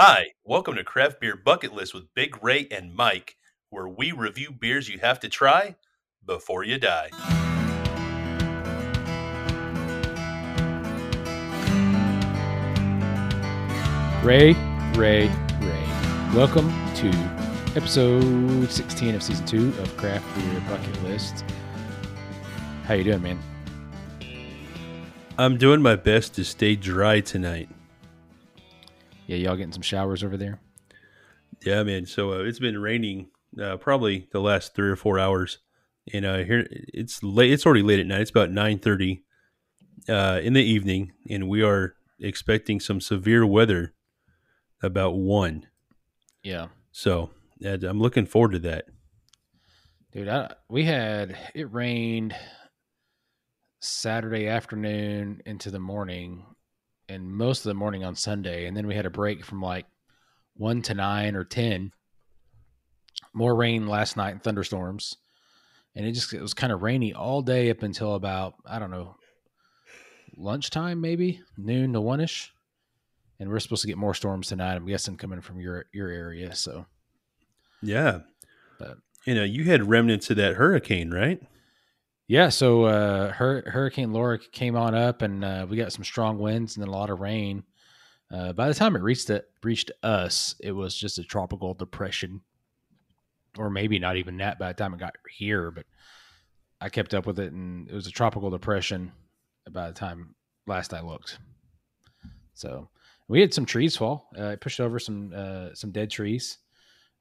Hi, welcome to Craft Beer Bucket List with Big Ray and Mike, where we review beers you have to try before you die. Ray, Ray, Ray. Welcome to episode 16 of season 2 of Craft Beer Bucket List. How you doing, man? I'm doing my best to stay dry tonight. Yeah, y'all getting some showers over there? Yeah, man. So uh, it's been raining uh, probably the last three or four hours, and uh, here it's late. It's already late at night. It's about nine thirty uh, in the evening, and we are expecting some severe weather about one. Yeah. So I'm looking forward to that. Dude, I, we had it rained Saturday afternoon into the morning and most of the morning on Sunday. And then we had a break from like one to nine or 10. More rain last night and thunderstorms. And it just, it was kind of rainy all day up until about, I don't know, lunchtime, maybe noon to one ish. And we're supposed to get more storms tonight. I'm guessing coming from your, your area. So, Yeah. but You know, you had remnants of that hurricane, right? Yeah, so uh, Hur- Hurricane Laura came on up, and uh, we got some strong winds and then a lot of rain. Uh, by the time it reached it, reached us, it was just a tropical depression, or maybe not even that. By the time it got here, but I kept up with it, and it was a tropical depression. By the time last I looked, so we had some trees fall. Uh, it pushed over some uh, some dead trees,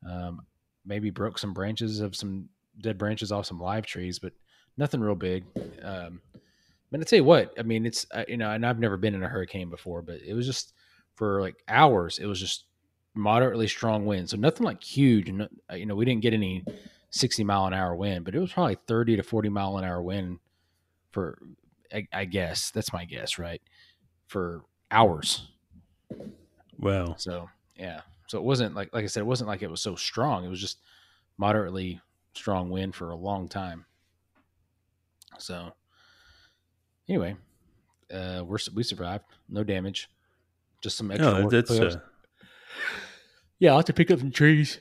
um, maybe broke some branches of some dead branches off some live trees, but nothing real big. Um, but I tell you what, I mean, it's uh, you know, and I've never been in a hurricane before, but it was just for like hours. It was just moderately strong wind, so nothing like huge. Uh, you know, we didn't get any sixty mile an hour wind, but it was probably thirty to forty mile an hour wind for, I, I guess that's my guess, right? For hours. Wow. So yeah, so it wasn't like like I said, it wasn't like it was so strong. It was just moderately strong wind for a long time. So anyway, uh, we're we survived, no damage, just some extra. No, that's uh, yeah. I'll have to pick up some trees.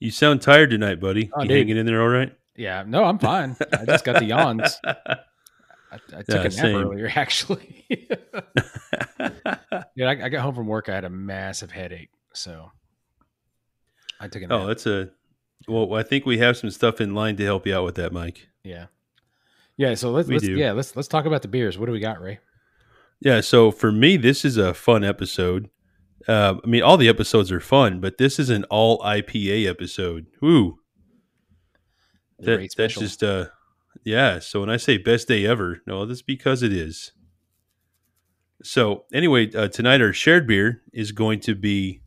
you sound tired tonight, buddy. Oh, you dude. hanging in there all right? Yeah, no, I'm fine. I just got the yawns. I, I took Yeah, a nap same. earlier, actually. yeah, I, I got home from work. I had a massive headache, so I took a nap. oh, that's a well. I think we have some stuff in line to help you out with that, Mike. Yeah. Yeah, so let's, let's yeah, let's let's talk about the beers. What do we got, Ray? Yeah. So for me, this is a fun episode. Uh, I mean, all the episodes are fun, but this is an all IPA episode. Woo! That, that's just uh, yeah. So when I say best day ever, no, that's because it is. So anyway, uh, tonight our shared beer is going to be,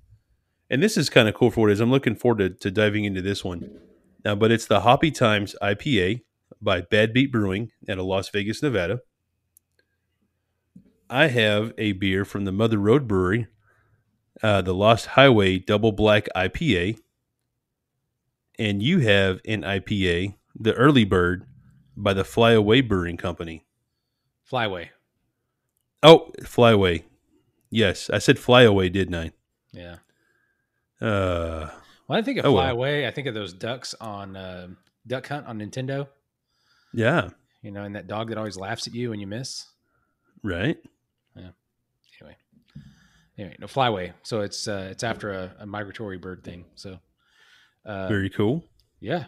and this is kind of cool for what it is. I'm looking forward to, to diving into this one. Now, but it's the Hoppy Times IPA by Bad Beat Brewing out of Las Vegas, Nevada. I have a beer from the Mother Road Brewery, uh, the Lost Highway Double Black IPA, and you have an IPA, the Early Bird, by the Flyaway Brewing Company. Flyway. Oh, Flyaway. Yes, I said Flyaway, didn't I? Yeah. Uh, When I think of Oh, well. Flyaway, I think of those ducks on uh, Duck Hunt on Nintendo. Yeah, You know, and that dog that always laughs at you when you miss. right. Yeah. Anyway, anyway, no Flyway. So it's uh, it's after a, a migratory bird thing. So, uh, Very cool. yeah.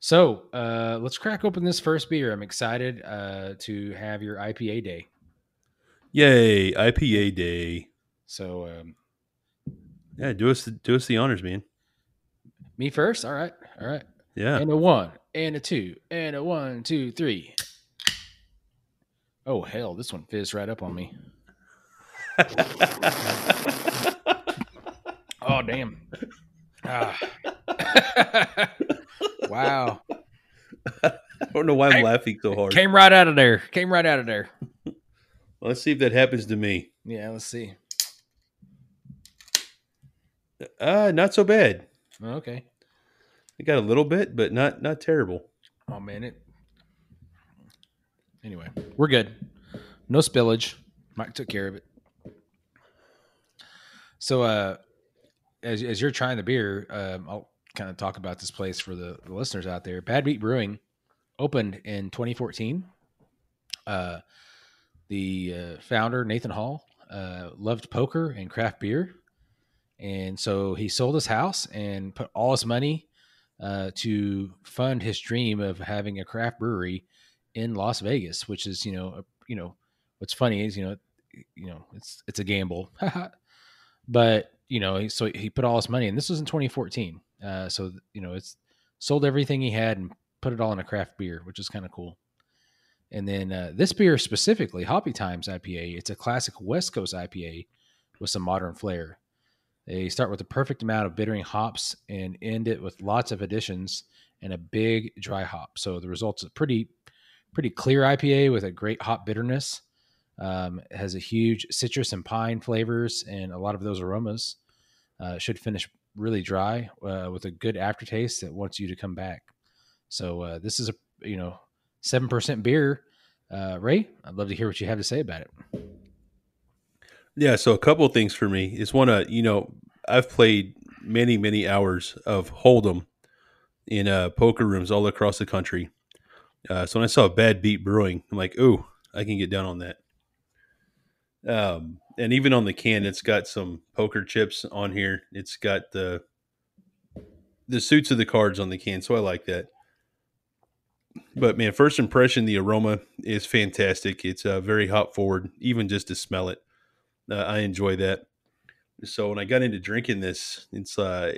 So uh, let's crack open this first beer. I'm excited uh, to have your IPA day. Yay, IPA day. So um, Yeah, do us do us the honors, man. me first. All right. All right. Yeah. and a one and a two and a one two three oh hell this one fizzed right up on me oh damn ah. wow I don't know why I'm laughing so hard. came right out of there came right out of there Let's see if that happens to me. yeah let's see Uh, not so bad. okay I got a little bit, but not not terrible. oh man it anyway we're good no spillage mike took care of it So, uh, as as you're trying the beer, um, I'll kind of talk about this place for the, the listeners out there. Bad Beat Brewing opened in 2014. Uh, the uh, founder Nathan Hall uh, loved poker and craft beer, and so he sold his house and put all his money uh, to fund his dream of having a craft brewery in Las Vegas, which is you know a, you know what's funny is you know you know it's it's a gamble, but you know so he put all his money and this was in 2014, uh, so you know it's sold everything he had and put it all in a craft beer, which is kind of cool. And then uh, this beer specifically, Hoppy Times IPA, it's a classic West Coast IPA with some modern flair. They start with the perfect amount of bittering hops and end it with lots of additions and a big dry hop. So the results is pretty pretty clear IPA with a great hop bitterness. Um, it has a huge citrus and pine flavors and a lot of those aromas. Uh, should finish really dry uh, with a good aftertaste that wants you to come back. So uh, this is a you know seven percent beer. Uh, Ray, I'd love to hear what you have to say about it. Yeah, so a couple of things for me is one, uh, you know, I've played many, many hours of Hold'em in uh, poker rooms all across the country. Uh, so when I saw Bad Beat Brewing, I'm like, ooh, I can get down on that. Um, and even on the can, it's got some poker chips on here. It's got the the suits of the cards on the can, so I like that. But man, first impression, the aroma is fantastic. It's uh, very hop forward, even just to smell it. Uh, I enjoy that. So when I got into drinking this, it's uh,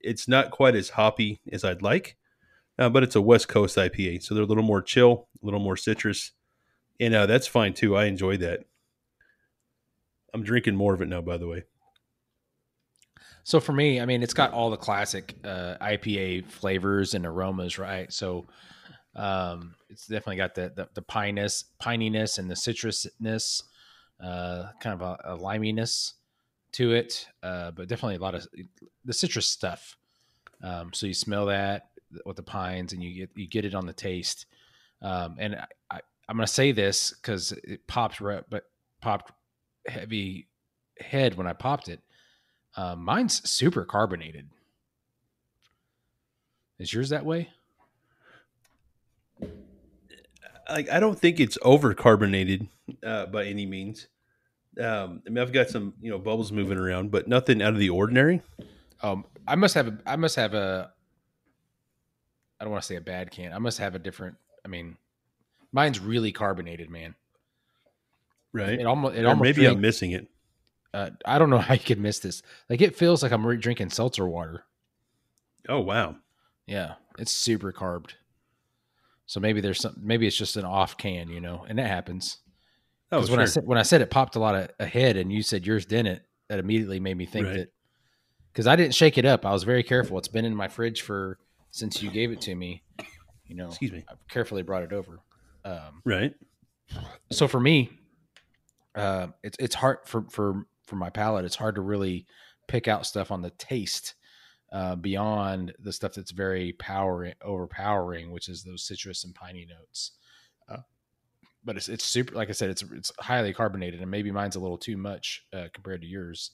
it's not quite as hoppy as I'd like, uh, but it's a West Coast IPA, so they're a little more chill, a little more citrus, and uh, that's fine too. I enjoy that. I'm drinking more of it now, by the way. So for me, I mean, it's got all the classic uh, IPA flavors and aromas, right? So um, it's definitely got the, the the piness, pininess, and the citrusness, uh, kind of a, a liminess to it, uh, but definitely a lot of the citrus stuff. Um, so you smell that with the pines, and you get you get it on the taste. Um, and I, am going to say this because it popped, but popped heavy head when I popped it. Uh, mine's super carbonated. Is yours that way? Like I don't think it's over carbonated uh, by any means. Um, I mean, I've got some you know bubbles moving around, but nothing out of the ordinary. Um, I must have a, I must have a. I don't want to say a bad can. I must have a different. I mean, mine's really carbonated, man. Right. It almost. It or almost maybe drank, I'm missing it. uh, I don't know how you could miss this. Like it feels like I'm drinking seltzer water. Oh wow. Yeah, it's super carbed. So maybe there's some. Maybe it's just an off can, you know, and that happens. Oh, sure. when I said when I said it popped a lot of, ahead, and you said yours didn't, that immediately made me think Right. that because I didn't shake it up. I was very careful. It's been in my fridge for since you gave it to me. You know, Excuse me. I've carefully brought it over. Um, Right. so for me, uh, it's it's hard for for for my palate. It's hard to really pick out stuff on the taste uh, beyond the stuff that's very power overpowering, which is those citrus and piney notes. Uh, but it's it's super. Like I said, it's it's highly carbonated, and maybe mine's a little too much uh, compared to yours.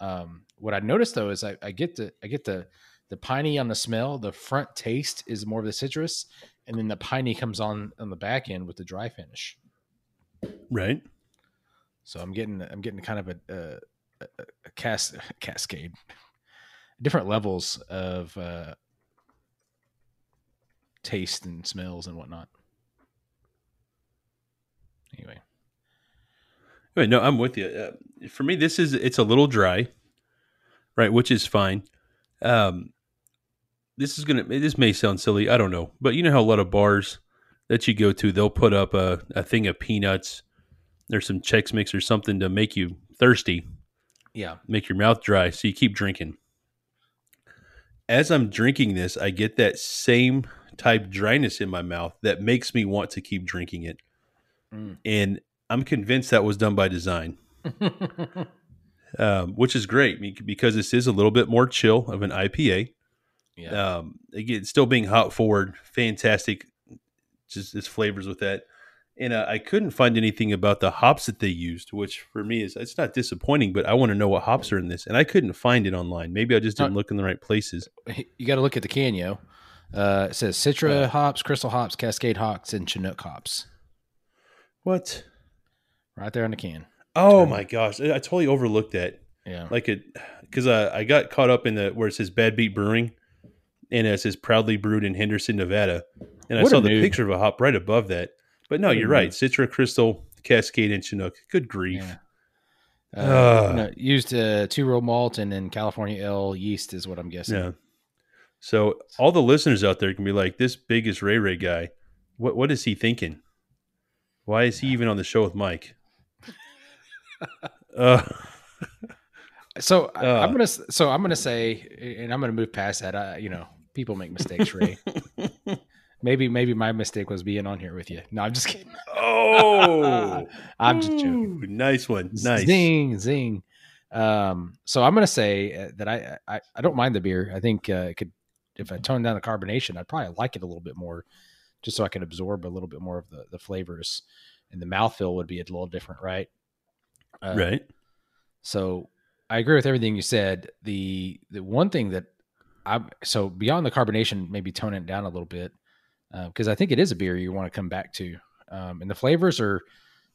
Um, what I noticed though is I, I get the I get the the piney on the smell. The front taste is more of the citrus, and then the piney comes on on the back end with the dry finish. Right. So I'm getting I'm getting kind of a a, a, a cas- cascade, different levels of uh, taste and smells and whatnot. Anyway, Wait, no, I'm with you. Uh, for me, this is it's a little dry, right, which is fine. Um, this is gonna. This may sound silly, I don't know, but you know how a lot of bars that you go to, they'll put up a, a thing of peanuts. There's some Chex Mix or something to make you thirsty, yeah, make your mouth dry, so you keep drinking. As I'm drinking this, I get that same type dryness in my mouth that makes me want to keep drinking it, Mm. and I'm convinced that was done by design um, which is great because this is a little bit more chill of an IPA. yeah, Um, again, still being hot forward, fantastic, just its flavors with that. And uh, I couldn't find anything about the hops that they used, which for me is it's not disappointing, but I want to know what hops are in this, and I couldn't find it online. Maybe I just didn't look in the right places. You got to look at the can, yo. Uh, it says Citra hops, Crystal hops, Cascade hops, and Chinook hops. What? Right there on the can. Oh my gosh, I totally overlooked that. Yeah. Like it, because uh, I got caught up in the where it says Bad Beat Brewing, and it says proudly brewed in Henderson, Nevada, and I What a saw the picture of a hop right above that. But no, you're right. Citra, Crystal, Cascade, and Chinook. Good grief. Yeah. Uh, Ah. no, used uh, two row malt and then California Ale yeast is what I'm guessing. Yeah. So all the listeners out there can be like, this biggest Ray Ray guy, what what is he thinking? Why is he even on the show with Mike? uh, So I- Uh. I'm gonna so I'm gonna say, and I'm gonna move past that. I, you know, people make mistakes, Ray. maybe maybe my mistake was being on here with you. No, I'm just kidding. oh, I'm just joking. Ooh, Nice one. Nice. Zing, zing. Um, so I'm gonna say uh, that I, I I don't mind the beer. I think uh, it could if I tone down the carbonation, I'd probably like it a little bit more, just so I could absorb a little bit more of the the flavors, and the mouthfeel would be a little different, right? Uh, Right. So I agree with everything you said. The the one thing that I so beyond the carbonation, maybe tone it down a little bit because I think it is a beer you want to come back to, um, and the flavors are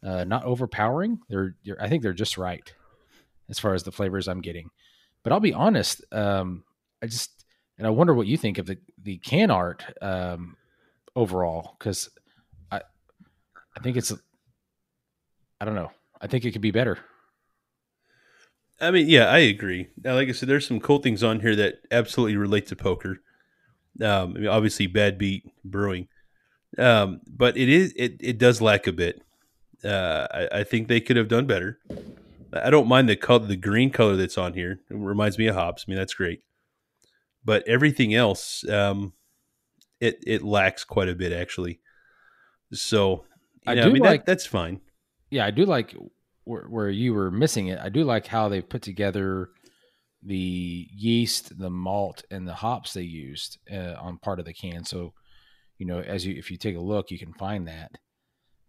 uh, not overpowering. They're, they're I think they're just right as far as the flavors I'm getting. But I'll be honest, um, I just and I wonder what you think of the the can art um, overall because I I think it's I don't know. I think it could be better. I mean, yeah, I agree. Now, like I said, there's some cool things on here that absolutely relate to poker. Um, I mean, obviously, Bad Beat Brewing, um, but it is it it does lack a bit. Uh, I, I think they could have done better. I don't mind the color, the green color that's on here. It reminds me of hops. I mean, that's great. But everything else, um, it it lacks quite a bit actually. So, I know, do I mean, like- that, that's fine. yeah, I do like where, where you were missing it. I do like how they put together the yeast, the malt, and the hops they used uh, on part of the can. So, you know, as you if you take a look, you can find that.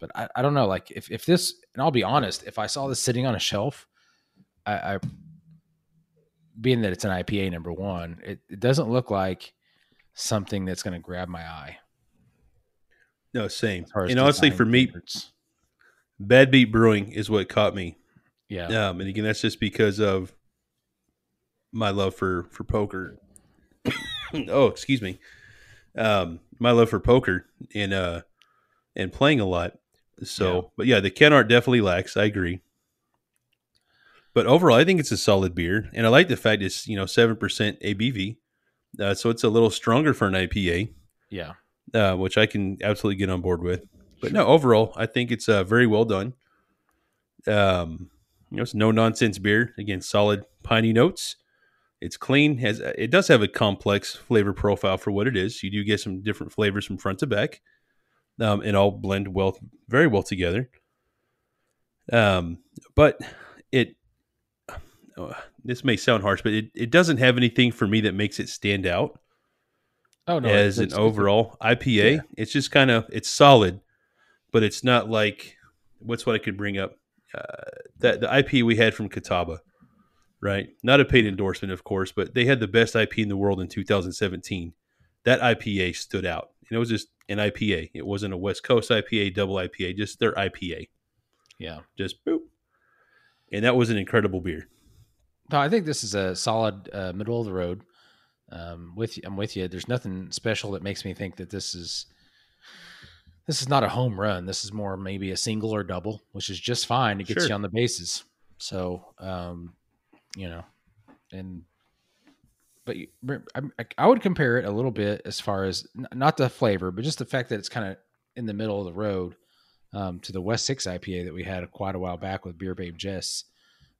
But I, I don't know, like if if this, and I'll be honest, if I saw this sitting on a shelf, I, I being that it's an IPA number one, it, it doesn't look like something that's going to grab my eye. No, same. And honestly, for me. Bad Beat Brewing is what caught me. yeah, Um, and again, that's just because of my love for for poker. oh, excuse me. Um, my love for poker and uh and playing a lot. So, Yeah. but yeah, the can art definitely lacks. I agree. But overall, I think it's a solid beer, and I like the fact it's you know seven percent ABV, uh, so it's a little stronger for an IPA, yeah. uh, which I can absolutely get on board with. But no, overall, I think it's uh, very well done. Um, you know, it's no nonsense beer. Again, solid piney notes. It's clean. has It does have a complex flavor profile for what it is. You do get some different flavors from front to back, um, and all blend well, very well together. Um, but it. uh, this may sound harsh, but it, it doesn't have anything for me that makes it stand out Oh no, as an overall IPA. yeah. It's just kind of it's solid, but it's not like what's what I could bring up. Uh, that the IPA we had from Catawba, right? Not a paid endorsement, of course, but they had the best IP in the world in 2017. That IPA stood out, and it was just an IPA. It wasn't a West Coast IPA, double IPA, just their IPA, Yeah. just boop. And that was an incredible beer. No, I think this is a solid uh, middle of the road. Um, with you, I'm with you. There's nothing special that makes me think that this is this is not a home run. This is more maybe a single or double, which is just fine. It gets Sure. you on the bases. So, um, you know, and but you- I, I would compare it a little bit as far as n- not the flavor, but just the fact that it's kind of in the middle of the road um, to the West Six IPA that we had quite a while back with Beer Babe Jess.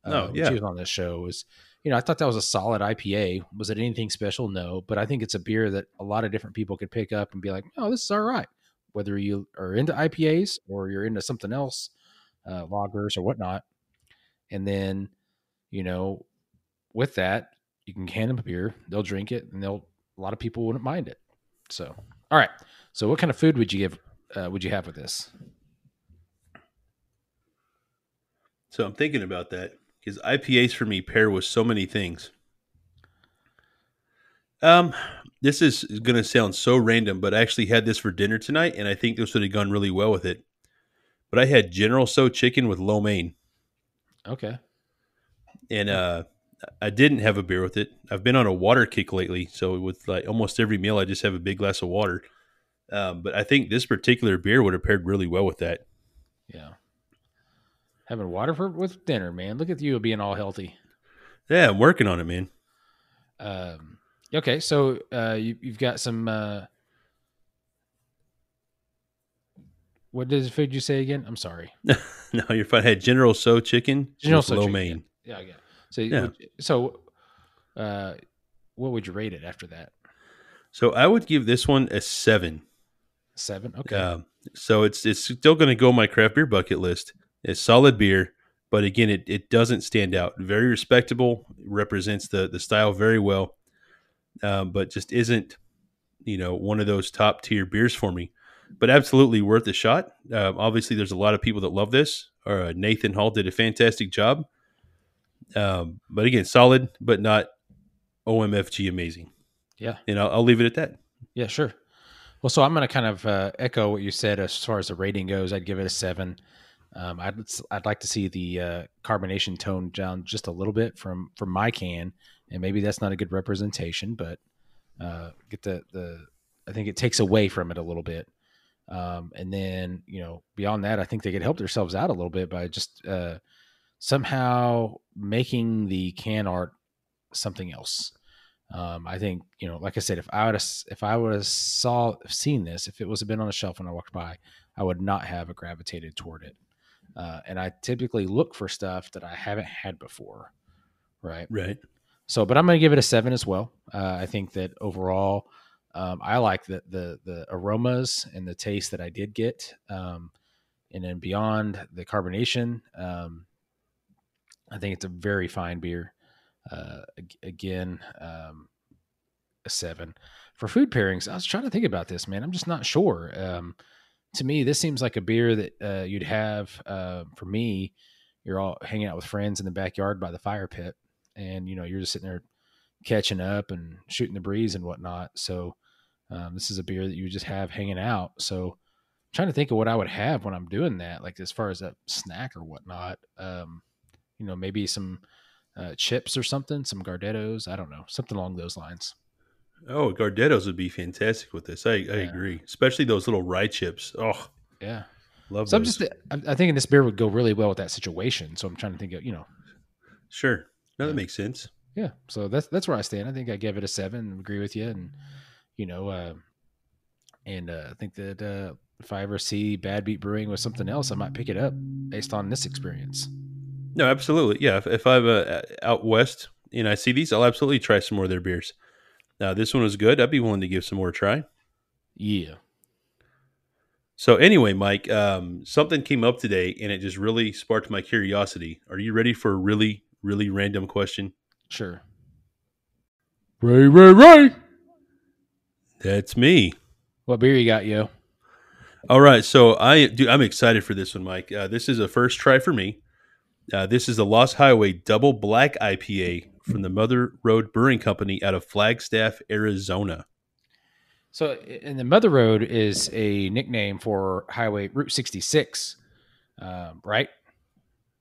Oh, yeah. she was on this show. Was you know I thought that was a solid IPA. Was it anything special? No, but I think it's a beer that a lot of different people could pick up and be like, "Oh, this is all right." Whether you are into IPAs or you're into something else, uh, lagers or whatnot, and then you know with that you can hand them a beer, they'll drink it, and they'll a lot of people wouldn't mind it. So, all right. So, what kind of food would you give? Uh, would you have with this? So I'm thinking about that because IPAs for me pair with so many things. Um, this is going to sound so random, but I actually had this for dinner tonight, and I think this would have gone really well with it. But I had General Tso chicken with lo mein, Okay. And uh, I didn't have a beer with it. I've been on a water kick lately, so with like almost every meal, I just have a big glass of water. Um, but I think this particular beer would have paired really well with that. Yeah. Having water for with dinner, man. Look at you being all healthy. Yeah, I'm working on it, man. Um, okay, so uh, you, you've got some. Uh, what does food you say again? I'm sorry. No, you're fine. I had General Tso chicken General Tso lo chicken, mein. Yeah, yeah. So, Yeah. would- so, uh, what would you rate it after that? So I would give this one a seven. Seven. Okay. Um, so it's it's still going to go on my craft beer bucket list. It's solid beer, but again, it, it doesn't stand out. Very respectable, represents the the style very well, um, but just isn't you know one of those top tier beers for me. But absolutely worth a shot. Um, obviously, there's a lot of people that love this. Uh, Nathan Hall did a fantastic job. Um, but again, solid, but not OMFG amazing. yeah. And I'll, I'll leave it at that. Yeah. Sure. Well, so I'm going to kind of uh, echo what you said as far as the rating goes. I'd give it a seven. Um, I'd I'd like to see the uh, carbonation tone down just a little bit from from my can, and maybe that's not a good representation, but uh, get the the I think it takes away from it a little bit. Um, and then you know beyond that, I think they could help themselves out a little bit by just uh, somehow making the can art something else. Um, I think you know, like I said, if I would have if I would have saw seen this, if it was been on a shelf when I walked by, I would not have gravitated toward it. Uh, and I typically look for stuff that I haven't had before, right? Right. So, but I'm going to give it a seven as well. Uh, I think that overall, um, I like the, the the aromas and the taste that I did get, um, and then beyond the carbonation, um, I think it's a very fine beer. Uh, again, um, a seven for food pairings. I was trying to think about this, man. I'm just not sure. Um, to me, this seems like a beer that uh, you'd have. Uh, for me, you're all hanging out with friends in the backyard by the fire pit, and you know you're just sitting there catching up and shooting the breeze and whatnot. So um, this is a beer that you just have hanging out. So trying to think of what I would have when I'm doing that, like as far as a snack or whatnot. Um, you know, maybe some uh, chips or something, some Gardettos. I don't know, something along those lines. Oh, Gardettos would be fantastic with this. I, I agree, especially those little rye chips. Oh, Yeah. love So I'm those. just, I'm, I'm thinking this beer would go really well with that situation. So I'm trying to think of, you know, sure. No, that makes sense. yeah. So that's that's where I stand. I think I gave it a seven. Agree with you, and you know, uh, and uh, I think that uh, if I ever see Bad Beat Brewing with something else, I might pick it up based on this experience. No, absolutely. Yeah, if, if I'm uh, out west and I see these, I'll absolutely try some more of their beers. Now, this one was good. I'd be willing to give some more a try. Yeah. So, anyway, Mike, um, something came up today and it just really sparked my curiosity. Are you ready for a really, really random question? Sure. Ray, Ray, Ray. That's me. What beer you got, yo? All right, so I do. I'm excited for this one, Mike. Uh, this is a first try for me. Uh, this is the Lost Highway Double Black IPA from the Mother Road Brewing Company out of Flagstaff, Arizona. So, and the Mother Road is a nickname for Highway Route 66, um, right?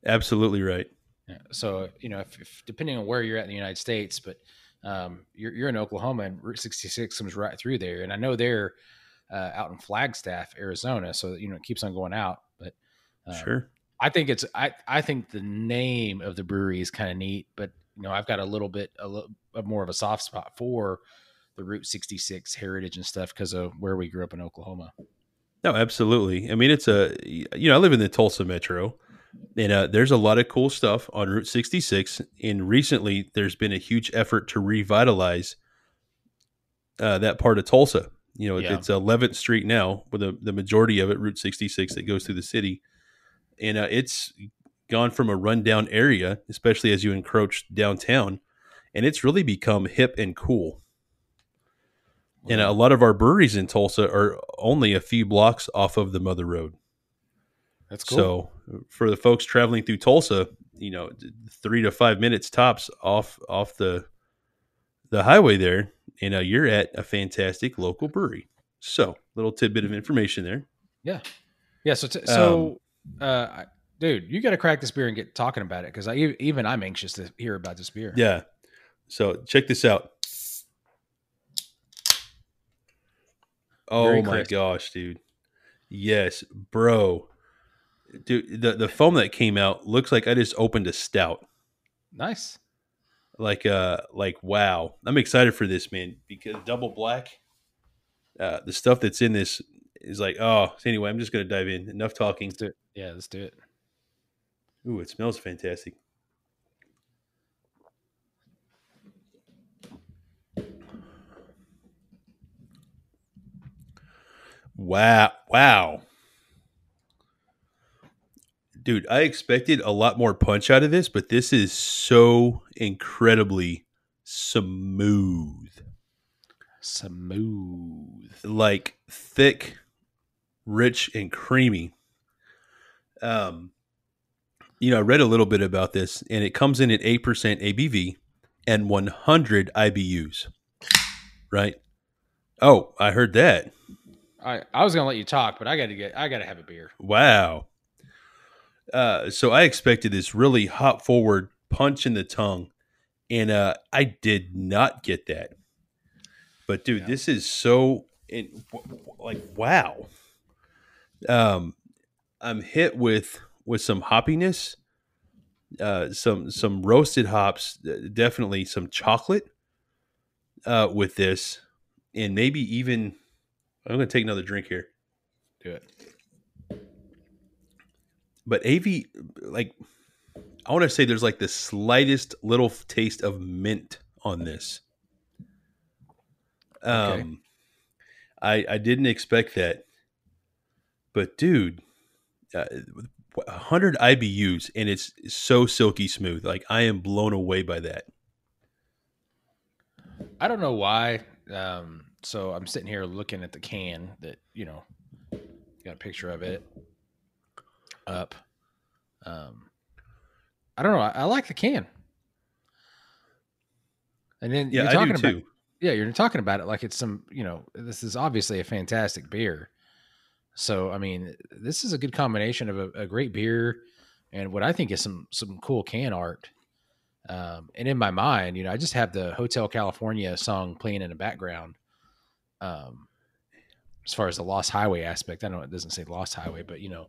Absolutely right. Yeah. So, you know, if, if depending on where you're at in the United States, but um, you're, you're in Oklahoma and Route 66 comes right through there. And I know they're uh, out in Flagstaff, Arizona. So, you know, it keeps on going out. But um, Sure. I think it's, I, I think the name of the brewery is kind of neat, but, you know, I've got a little bit, a little more of a soft spot for the Route 66 heritage and stuff because of where we grew up in Oklahoma. No, absolutely. I mean, it's a you know I live in the Tulsa metro, and uh, there's a lot of cool stuff on Route 66. And recently, there's been a huge effort to revitalize uh, that part of Tulsa. You know, Yeah. it's 11th Street now, with the the majority of it Route 66 that goes through the city, and uh, it's gone from a rundown area, especially as you encroach downtown, and it's really become hip and cool. And a lot of our breweries in Tulsa are only a few blocks off of the Mother Road. That's cool. So for the folks traveling through Tulsa, you know, three to five minutes tops off off the the highway there, and know, you're at a fantastic local brewery. So, little tidbit of information there. Yeah, yeah. So, t- so, um, uh, dude, you got to crack this beer and get talking about it because I even I'm anxious to hear about this beer. Yeah. So check this out. Oh Very my crisp. gosh, dude. Yes, bro. Dude, the, the foam that came out looks like I just opened a stout. Nice. Like uh like wow. I'm excited for this, man, because double black, uh the stuff that's in this is like, oh, anyway, I'm just gonna dive in. Enough talking. Let's do it. Yeah, let's do it. Ooh, it smells fantastic. Wow. Wow. Dude, I expected a lot more punch out of this, but this is so incredibly smooth. Smooth. Like thick, rich, and creamy. Um, you know, I read a little bit about this, and it comes in at 8% ABV and 100 IBUs. Right? Oh, I heard that. I, I was gonna let you talk, but I gotta get I gotta have a beer. Wow. Uh, so I expected this really hot forward punch in the tongue, and uh, I did not get that. But dude, yeah. this is so it, like wow. Um, I'm hit with with some hoppiness, uh, some some roasted hops, definitely some chocolate uh, with this, and maybe even I'm going to take another drink here. Do it. But AV, like, I want to say there's like the slightest little taste of mint on this. Um, okay. I I didn't expect that, but dude, uh, 100 IBUs and it's so silky smooth. Like I am blown away by that. I don't know why. Um, so I'm sitting here looking at the can that you know got a picture of it up. Um, I don't know. I, I like the can. And then yeah, you're talking I do about, too. Yeah, you're talking about it like it's some. You know, this is obviously a fantastic beer. So I mean, this is a good combination of a, a great beer and what I think is some some cool can art. Um, and in my mind, you know, I just have the Hotel California song playing in the background um, as far as the Lost Highway aspect, I know it doesn't say Lost Highway, but you know,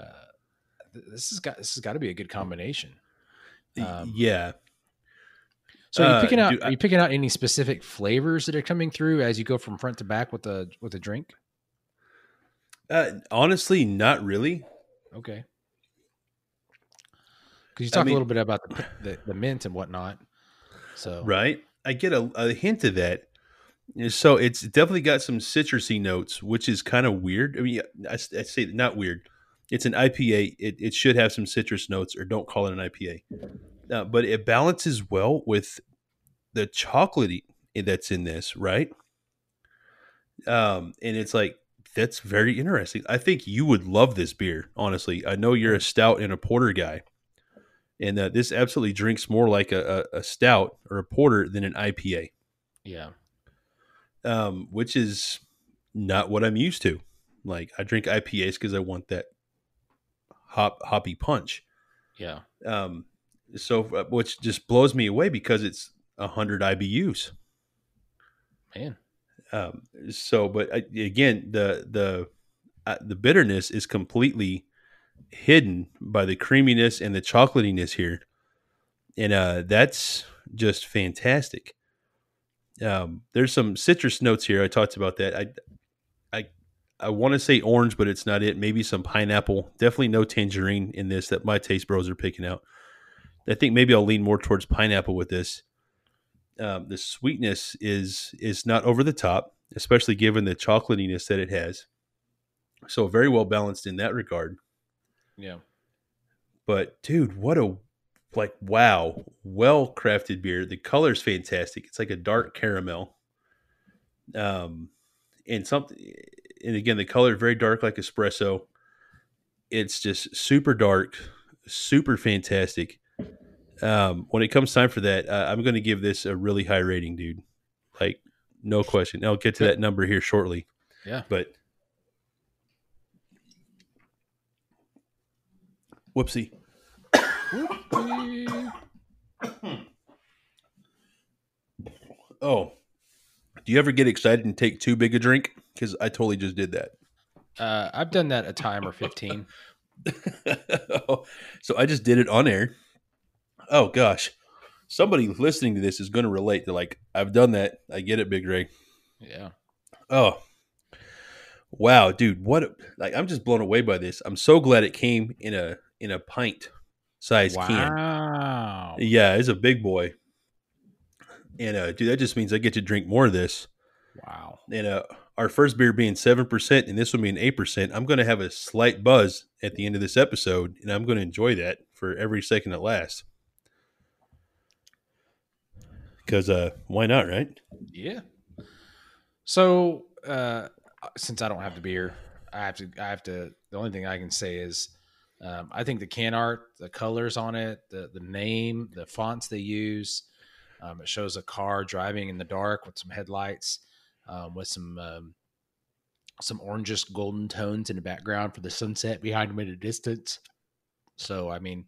uh, this has got this has got to be a good combination. Um, yeah. So are you uh, picking out? are you picking out any specific flavors that are coming through as you go from front to back with the with the drink? Uh, honestly, not really. Okay. Because you talk I mean, a little bit about the, the, the mint and whatnot. So right, I get a, a hint of that, so it's definitely got some citrusy notes, which is kind of weird. I mean, I, I say not weird. It's an IPA. It, it should have some citrus notes, or don't call it an IPA. Uh, but it balances well with the chocolatey that's in this, right? Um, and it's like that's very interesting. I think you would love this beer. Honestly, I know you're a stout and a porter guy, and uh, this absolutely drinks more like a, a, a stout or a porter than an IPA. Yeah um, which is not what I'm used to. Like I drink IPAs because I want that hop hoppy punch. Yeah. Um. So, uh, which just blows me away because it's hundred IBUs. Man. Um. So, but uh, again, the the uh, the bitterness is completely hidden by the creaminess and the chocolatiness here, and uh, that's just fantastic. Um, there's some citrus notes here. I talked about that. I I I want to say orange, but it's not it. Maybe some pineapple. Definitely no tangerine in this that my taste bros are picking out. I think maybe I'll lean more towards pineapple with this. Um, the sweetness is is not over the top, especially given the chocolatiness that it has. So very well balanced in that regard. Yeah. But dude, what a like wow, well crafted beer. The color's fantastic. It's like a dark caramel. Um, and something, and again, the color very dark like espresso. It's just super dark, super fantastic. Um, when it comes time for that, uh, I'm going to give this a really high rating, dude. Like, no question. I'll get to that number here shortly. Yeah. But whoopsie. Oh, do you ever get excited and take too big a drink? Because I totally just did that. Uh, I've done that a time or 15. so I just did it on air. Oh gosh, somebody listening to this is going to relate. They're like, "I've done that. I get it, Big Ray." Yeah. Oh, wow, dude! What? Like, I'm just blown away by this. I'm so glad it came in a in a pint size can. Wow. Yeah, it's a big boy. And uh, dude, that just means I get to drink more of this. Wow. And uh, our first beer being seven percent, and this one being eight percent, I'm going to have a slight buzz at the end of this episode, and I'm going to enjoy that for every second it lasts. Because uh, why not, right? Yeah. So, uh, since I don't have the beer, I have to. I have to. The only thing I can say is, um, I think the can art, the colors on it, the the name, the fonts they use. Um, it shows a car driving in the dark with some headlights, um, with some um, some orangish golden tones in the background for the sunset behind them in the distance. So, I mean,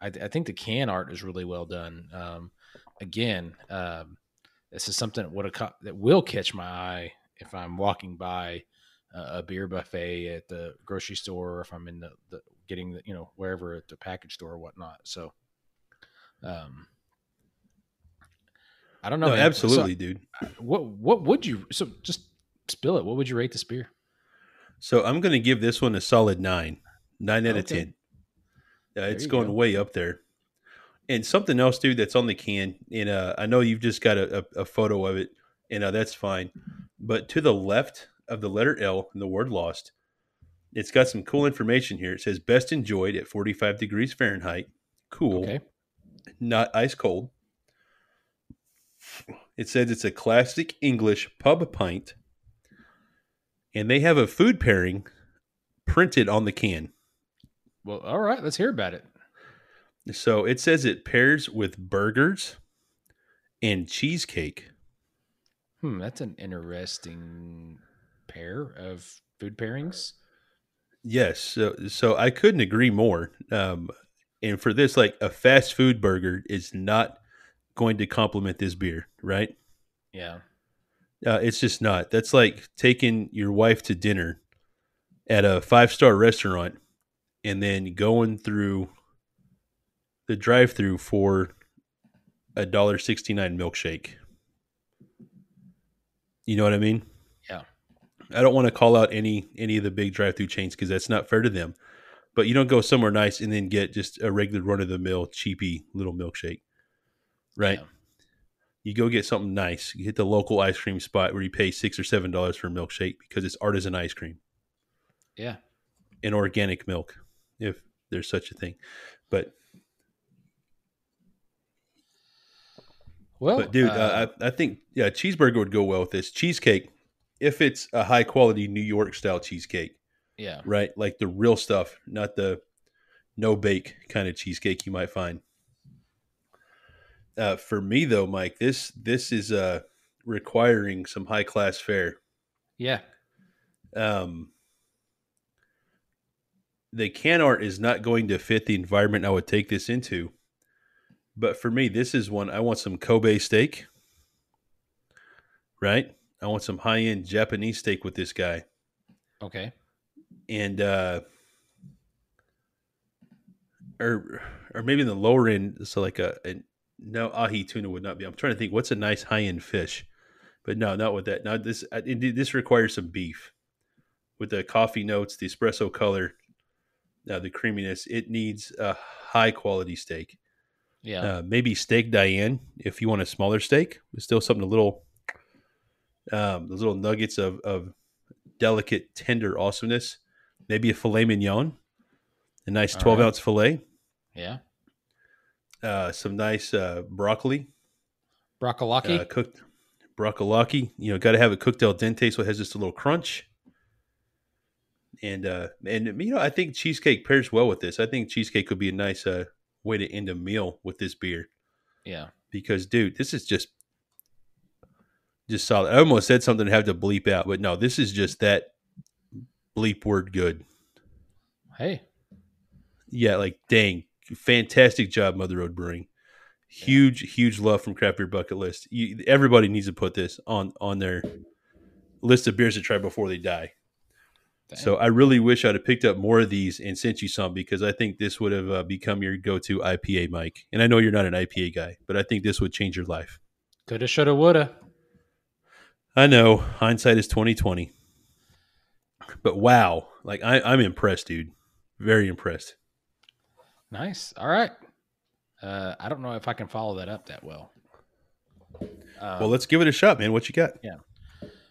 I, I think the can art is really well done. Um, again, um, this is something that would caught, that will catch my eye if I'm walking by uh, a beer buffet at the grocery store, or if I'm in the, the getting the you know wherever at the package store or whatnot. So, um, I don't know. No, man. So, absolutely, dude. what what would you? So just spill it. What would you rate this beer? So I'm going to give this one a solid nine, nine out of ten. Yeah, it's going go. way up there. And something else, dude, that's on the can, and uh, I know you've just got a, a, a photo of it, and uh, that's fine. But to the left of the letter L and the word lost, it's got some cool information here. It says best enjoyed at 45 degrees Fahrenheit. Cool, Okay. not ice cold. It says it's a classic English pub pint, and they have a food pairing printed on the can. Well, all right. Let's hear about it. So it says it pairs with burgers and cheesecake. Hmm, that's an interesting pair of food pairings. Yes, so so I couldn't agree more. Um, and for this, like a fast food burger is not going to complement this beer, right? Yeah. Uh, it's just not. That's like taking your wife to dinner at a five star restaurant and then going through the drive through for a dollar sixty nine milkshake. You know what I mean? Yeah. I don't want to call out any any of the big drive through chains because that's not fair to them. But you don't go somewhere nice and then get just a regular run of the mill cheapy little milkshake, right? Yeah. You go get something nice. You hit the local ice cream spot where you pay six or seven dollars for a milkshake because it's artisan ice cream Yeah. and organic milk, if there's such a thing. But Well, but dude, uh, I, I think yeah, cheeseburger would go well with this cheesecake if it's a high quality New York style cheesecake, yeah. right? Like the real stuff, not the no bake kind of cheesecake you might find. Uh, for me though, Mike, this this is uh, requiring some high class fare. Yeah. Um, the can art is not going to fit the environment I would take this into. But for me, this is one I want some Kobe steak, right? I want some high end Japanese steak with this guy. Okay. And, uh, or, or maybe in the lower end, so like a, a no ahi tuna would not be. I'm trying to think what's a nice high end fish, but no, not with that. Now this it, this requires some beef with the coffee notes, the espresso color, uh, the creaminess. It needs a high quality steak. Yeah. Uh, maybe steak Diane if you want a smaller steak. It's still something a little, um, those little nuggets of, of delicate, tender awesomeness. Maybe a filet mignon, a nice All 12 right. ounce filet, yeah. uh, some nice uh, broccoli, Broccolaki. uh, cooked broccoli. You know, got to have it cooked al dente so it has just a little crunch. and uh, and you know I think cheesecake pairs well with this. I think cheesecake could be a nice uh, way to end a meal with this beer. Yeah, because dude, this is just just solid. I almost said something to have to bleep out, but no, this is just that bleep word good. Hey, yeah, like dang, fantastic job, Mother Road Brewing. Huge, yeah. huge love from Craft Beer Bucket List. You, everybody needs to put this on on their list of beers to try before they die. Dang. So I really wish I'd have picked up more of these and sent you some because I think this would have uh, become your go-to IPA, Mike. And I know you're not an IPA guy, but I think this would change your life. Coulda, shoulda, woulda. I know hindsight is twenty twenty, but wow, like I, I'm impressed, dude. Very impressed. Nice. All right. Uh, I don't know if I can follow that up that well. Um, well, let's give it a shot, man. What you got? Yeah.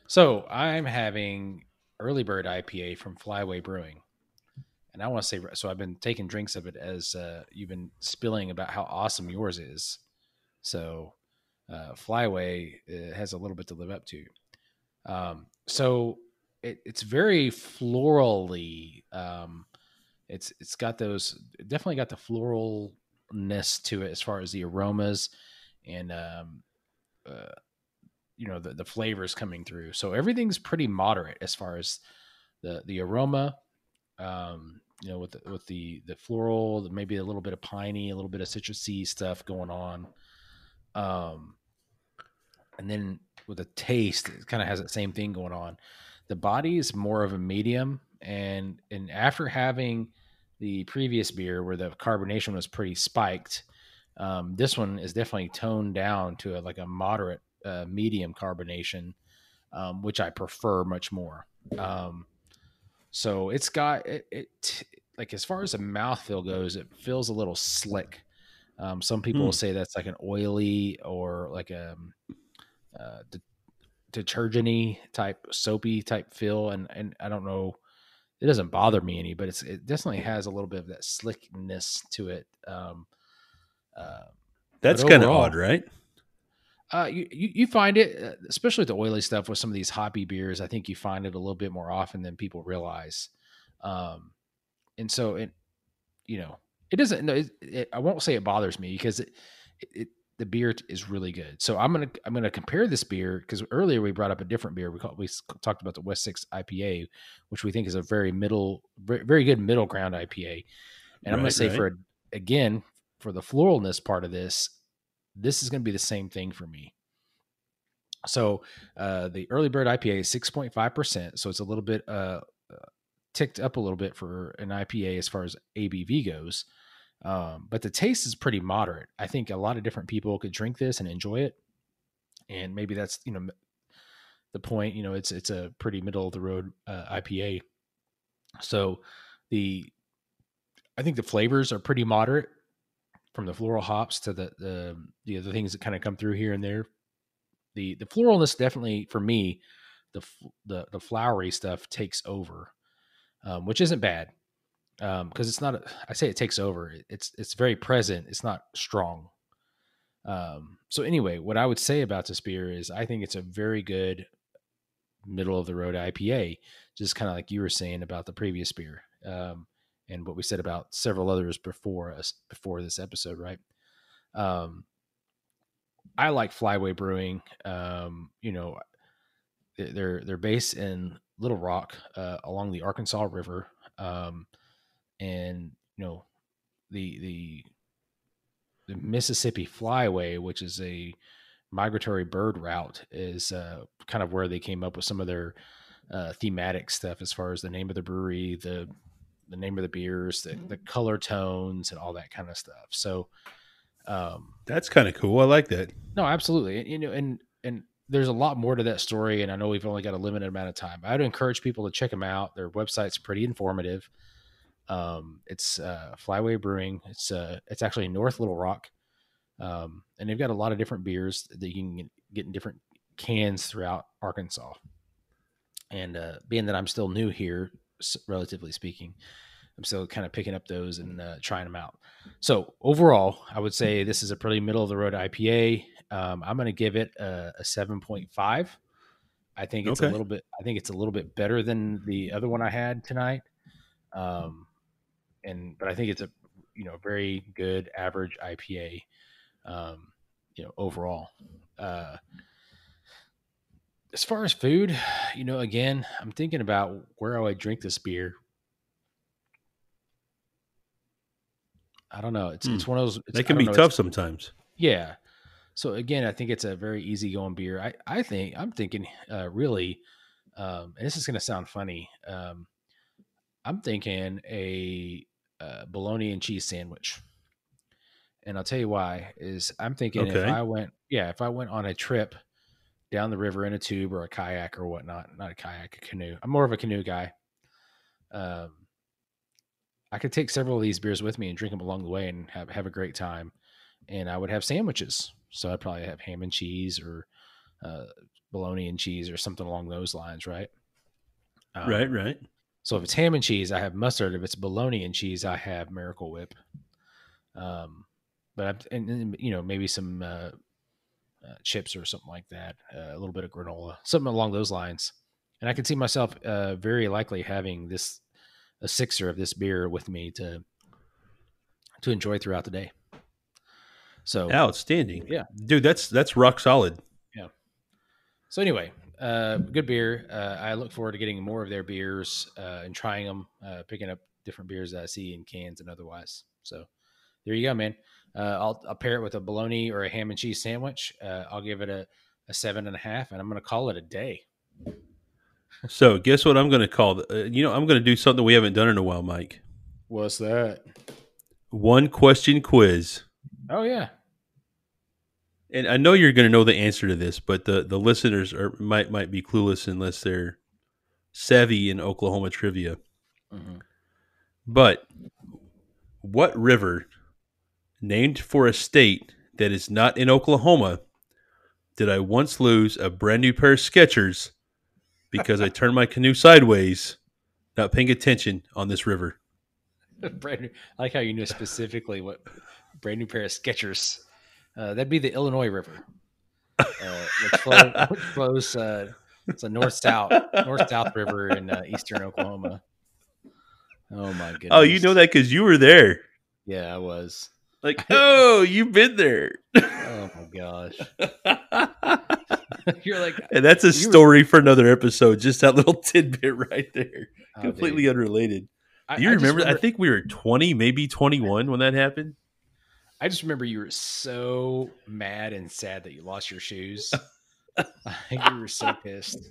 So I'm having early bird IPA from Flyway Brewing. And I want to say, so I've been taking drinks of it as uh, you've been spilling about how awesome yours is. So uh, Flyway uh, has a little bit to live up to. Um, so it, it's very florally. Um, it's it's got those definitely got the floralness to it as far as the aromas and um, you know the, the flavors coming through. So everything's pretty moderate as far as the the aroma. Um, you know, with the, with the the floral, maybe a little bit of piney, a little bit of citrusy stuff going on. Um, and then with the taste, it kind of has that same thing going on. The body is more of a medium, and and after having the previous beer where the carbonation was pretty spiked, um, this one is definitely toned down to a, like a moderate uh, medium carbonation, um, which I prefer much more. Um, so it's got it, it, like as far as the mouthfeel goes, it feels a little slick. Um, some people hmm. will say that's like an oily or like a um, uh, de- detergenty type soapy type feel, and and I don't know. It doesn't bother me any, but it's it definitely has a little bit of that slickness to it. Um, uh, that's kind of odd, right? Uh, you, you, find it, uh, especially the oily stuff with some of these hoppy beers. I think you find it a little bit more often than people realize. Um, and so it, you know, it doesn't. No, it, it, I won't say it bothers me because it, it, the beer is really good. So I'm gonna I'm gonna compare this beer because earlier we brought up a different beer. We call, we talked about the West Six IPA, which we think is a very middle, very good middle ground IPA. And right, I'm gonna say right. for again for the floralness part of this, this is going to be the same thing for me. So uh, the early bird IPA is 6.5%. So it's a little bit uh, uh, ticked up a little bit for an IPA as far as ABV goes. Um, but the taste is pretty moderate. I think a lot of different people could drink this and enjoy it. And maybe that's, you know, the point, you know, it's, it's a pretty middle of the road uh, IPA. So the, I think the flavors are pretty moderate from the floral hops to the the the things that kind of come through here and there. The the floralness definitely for me, the the the flowery stuff takes over, um, which isn't bad because um, it's not. A, I say it takes over. It's it's very present. It's not strong. Um, so anyway, what I would say about this beer is I think it's a very good middle of the road IPA, just kind of like you were saying about the previous beer. Um, and what we said about several others before us before this episode, right? Um, I like Flyway Brewing. Um, you know, they're they're based in Little Rock uh, along the Arkansas River, um, and you know the the the Mississippi Flyway, which is a migratory bird route, is uh, kind of where they came up with some of their uh, thematic stuff as far as the name of the brewery, the the name of the beers, the, the mm-hmm. color tones, and all that kind of stuff. So um, that's kind of cool. I like that. No, absolutely. You know, and and there's a lot more to that story, and I know we've only got a limited amount of time. I'd encourage people to check them out. Their website's pretty informative. Um, it's uh, Flyway Brewing. It's uh, it's actually North Little Rock, um, and they've got a lot of different beers that you can get in different cans throughout Arkansas. And uh, being that I'm still new here, relatively speaking. I'm still kind of picking up those and uh, trying them out. So overall, I would say this is a pretty middle of the road IPA. Um, I'm going to give it a, a 7.5. I think it's Okay. a little bit. I think it's a little bit better than the other one I had tonight. Um, and but I think it's a you know very good average IPA. Um, you know overall. Uh, as far as food, you know, again, I'm thinking about where I would drink this beer. I don't know. It's it's one of those. It's, That can be know, tough sometimes. yeah. So again, I think it's a very easygoing beer. I, I think I'm thinking uh, really, um, and this is going to sound funny. Um, I'm thinking a uh, bologna and cheese sandwich, and I'll tell you why. Is I'm thinking if I went, yeah, if I went on a trip down the river in a tube or a kayak or whatnot, not a kayak, a canoe. I'm more of a canoe guy. Um, I could take several of these beers with me and drink them along the way and have have a great time. And I would have sandwiches. So I'd probably have ham and cheese or uh, bologna and cheese or something along those lines, right? Um, right, right. So if it's ham and cheese, I have mustard. If it's bologna and cheese, I have Miracle Whip. Um, but I'm, and, and you know maybe some uh, uh, chips or something like that, uh, a little bit of granola, something along those lines. And I can see myself uh, very likely having this a sixer of this beer with me to to enjoy throughout the day. So Outstanding. Yeah. Dude, that's that's rock solid. Yeah. So anyway, uh, good beer. Uh, I look forward to getting more of their beers uh, and trying them, uh, picking up different beers that I see in cans and otherwise. So there you go, man. Uh, I'll, I'll pair it with a bologna or a ham and cheese sandwich. Uh, I'll give it a, a seven and a half, and I'm going to call it a day. So, guess what I'm going to call the, uh, you know, I'm going to do something we haven't done in a while, Mike. What's that? One question quiz. Oh yeah, And I know you're going to know the answer to this, but the the listeners are might might be clueless unless they're savvy in Oklahoma trivia. Mhm. But what river, named for a state that is not in Oklahoma, did I once lose a brand new pair of Skechers because I turned my canoe sideways, not paying attention on this river? brand new. I like how you knew specifically what brand new pair of Skechers. Uh, that'd be the Illinois River, uh, which, flow, which flows. Uh, it's a north south north south river in uh, eastern Oklahoma. Oh my goodness! Oh, you know that because you were there. Yeah, I was. Like, oh, you've been there. Oh my gosh! You're like and that's a You were- story for another episode. Just that little tidbit right there. oh, Completely dude. unrelated. I- Do you I just remember, I think we were 20, maybe 21 when that happened. I just remember you were so mad and sad that you lost your shoes. I think you were so pissed.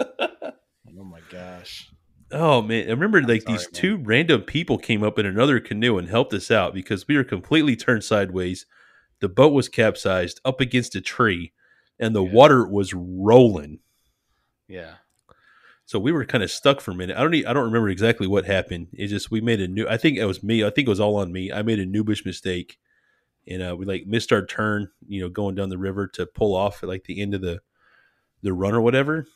Oh my gosh! Oh man, I remember like sorry, these man. two random people came up in another canoe and helped us out because we were completely turned sideways. The boat was capsized up against a tree and the Yeah. water was rolling. Yeah. So we were kind of stuck for a minute. I don't I don't remember exactly what happened. It just we made a new I think it was me. I think it was all on me. I made a noobish mistake. And uh, we like missed our turn, you know, going down the river to pull off at like the end of the the run or whatever.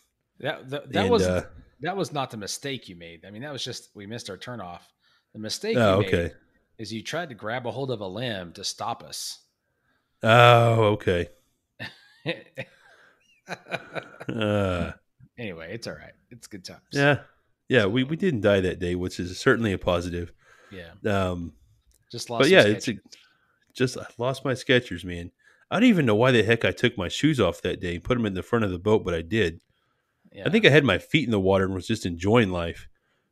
That that, that And, was uh, that was not the mistake you made. I mean, that was just we missed our turn off. The mistake Oh, you okay. made is you tried to grab a hold of a limb to stop us. Oh, okay. Uh, anyway, it's all right. It's good times. yeah. Yeah, we, we didn't die that day, which is certainly a positive. Yeah. Um, Just lost but yeah, it's a, just I lost my Skechers, man. I don't even know why the heck I took my shoes off that day and put them in the front of the boat, but I did. Yeah. I think I had my feet in the water and was just enjoying life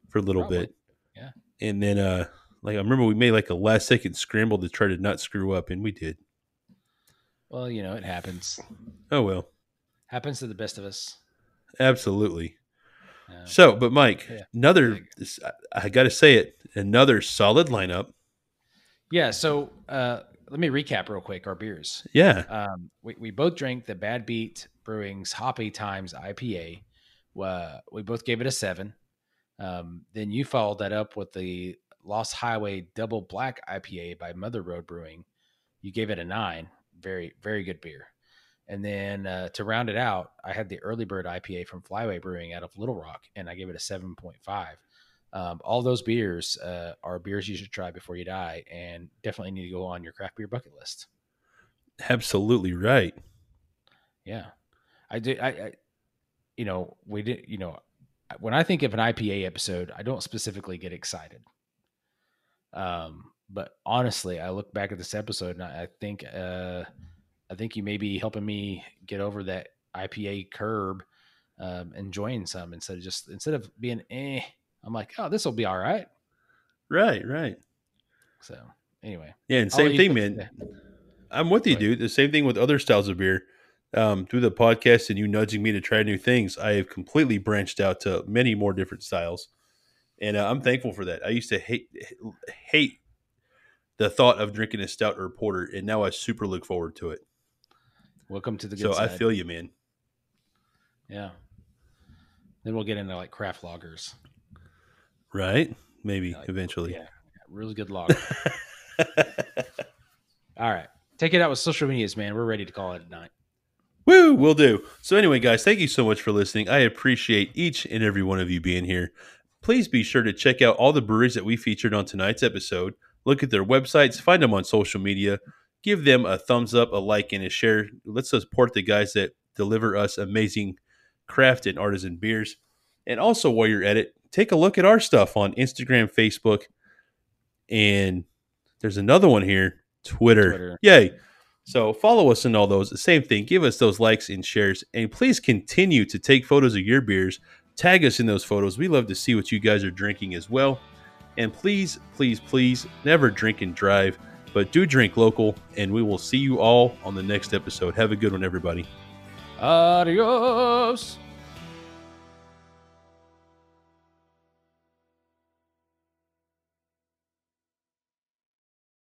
for a little Probably. bit. Yeah. And then, uh, like I remember we made like a last second scramble to try to not screw up, and we did. well, you know, it happens. Oh well, Happens to the best of us. absolutely. So, but Mike, Yeah. another—I I got to say it, another solid lineup. yeah. So uh, let me recap real quick our beers. Yeah, Um, we, we both drank the Bad Beat Brewing's Hoppy Times IPA. Uh, we both gave it a seven. Um, then you followed that up with the Lost Highway Double Black IPA by Mother Road Brewing. You gave it a nine. Very, very good beer. And then uh, to round it out, I had the Early Bird IPA from Flyway Brewing out of Little Rock, and I gave it a 7.5. Um, all those beers uh, are beers you should try before you die, and definitely need to go on your craft beer bucket list. absolutely right. Yeah, I do. I, I you know, we did, you know, when I think of an IPA episode, I don't specifically get excited. Um, but honestly, I look back at this episode and I, I think, uh, I think you may be helping me get over that IPA curb, um, enjoying some instead of just instead of being eh. I'm like, oh, this will be all right. Right, right. So anyway, Yeah, and I'll same thing, man. I'm with you, dude. The same thing with other styles of beer. Um, through the podcast and you nudging me to try new things, I have completely branched out to many more different styles, and uh, I'm thankful for that. I used to hate hate the thought of drinking a stout or a porter, and now I super look forward to it. Welcome to the good So I feel you, man. yeah. Then we'll get into like craft lagers. Right? Maybe Like, eventually. Yeah, really good lager. All right, take it out with social medias, man. We're ready to call it a night. Woo, will do. So anyway, guys, thank you so much for listening. I appreciate each and every one of you being here. Please be sure to check out all the breweries that we featured on tonight's episode. Look at their websites, find them on social media, give them a thumbs up, a like, and a share. Let's support the guys that deliver us amazing craft and artisan beers. And also, while you're at it, take a look at our stuff on Instagram, Facebook, and there's another one here, Twitter. Twitter. Yay. So follow us in all those. The same thing. Give us those likes and shares. And please continue to take photos of your beers. Tag us in those photos. We love to see what you guys are drinking as well. And please, please, please never drink and drive, but do drink local. And we will see you all on the next episode. Have a good one, everybody. Adios.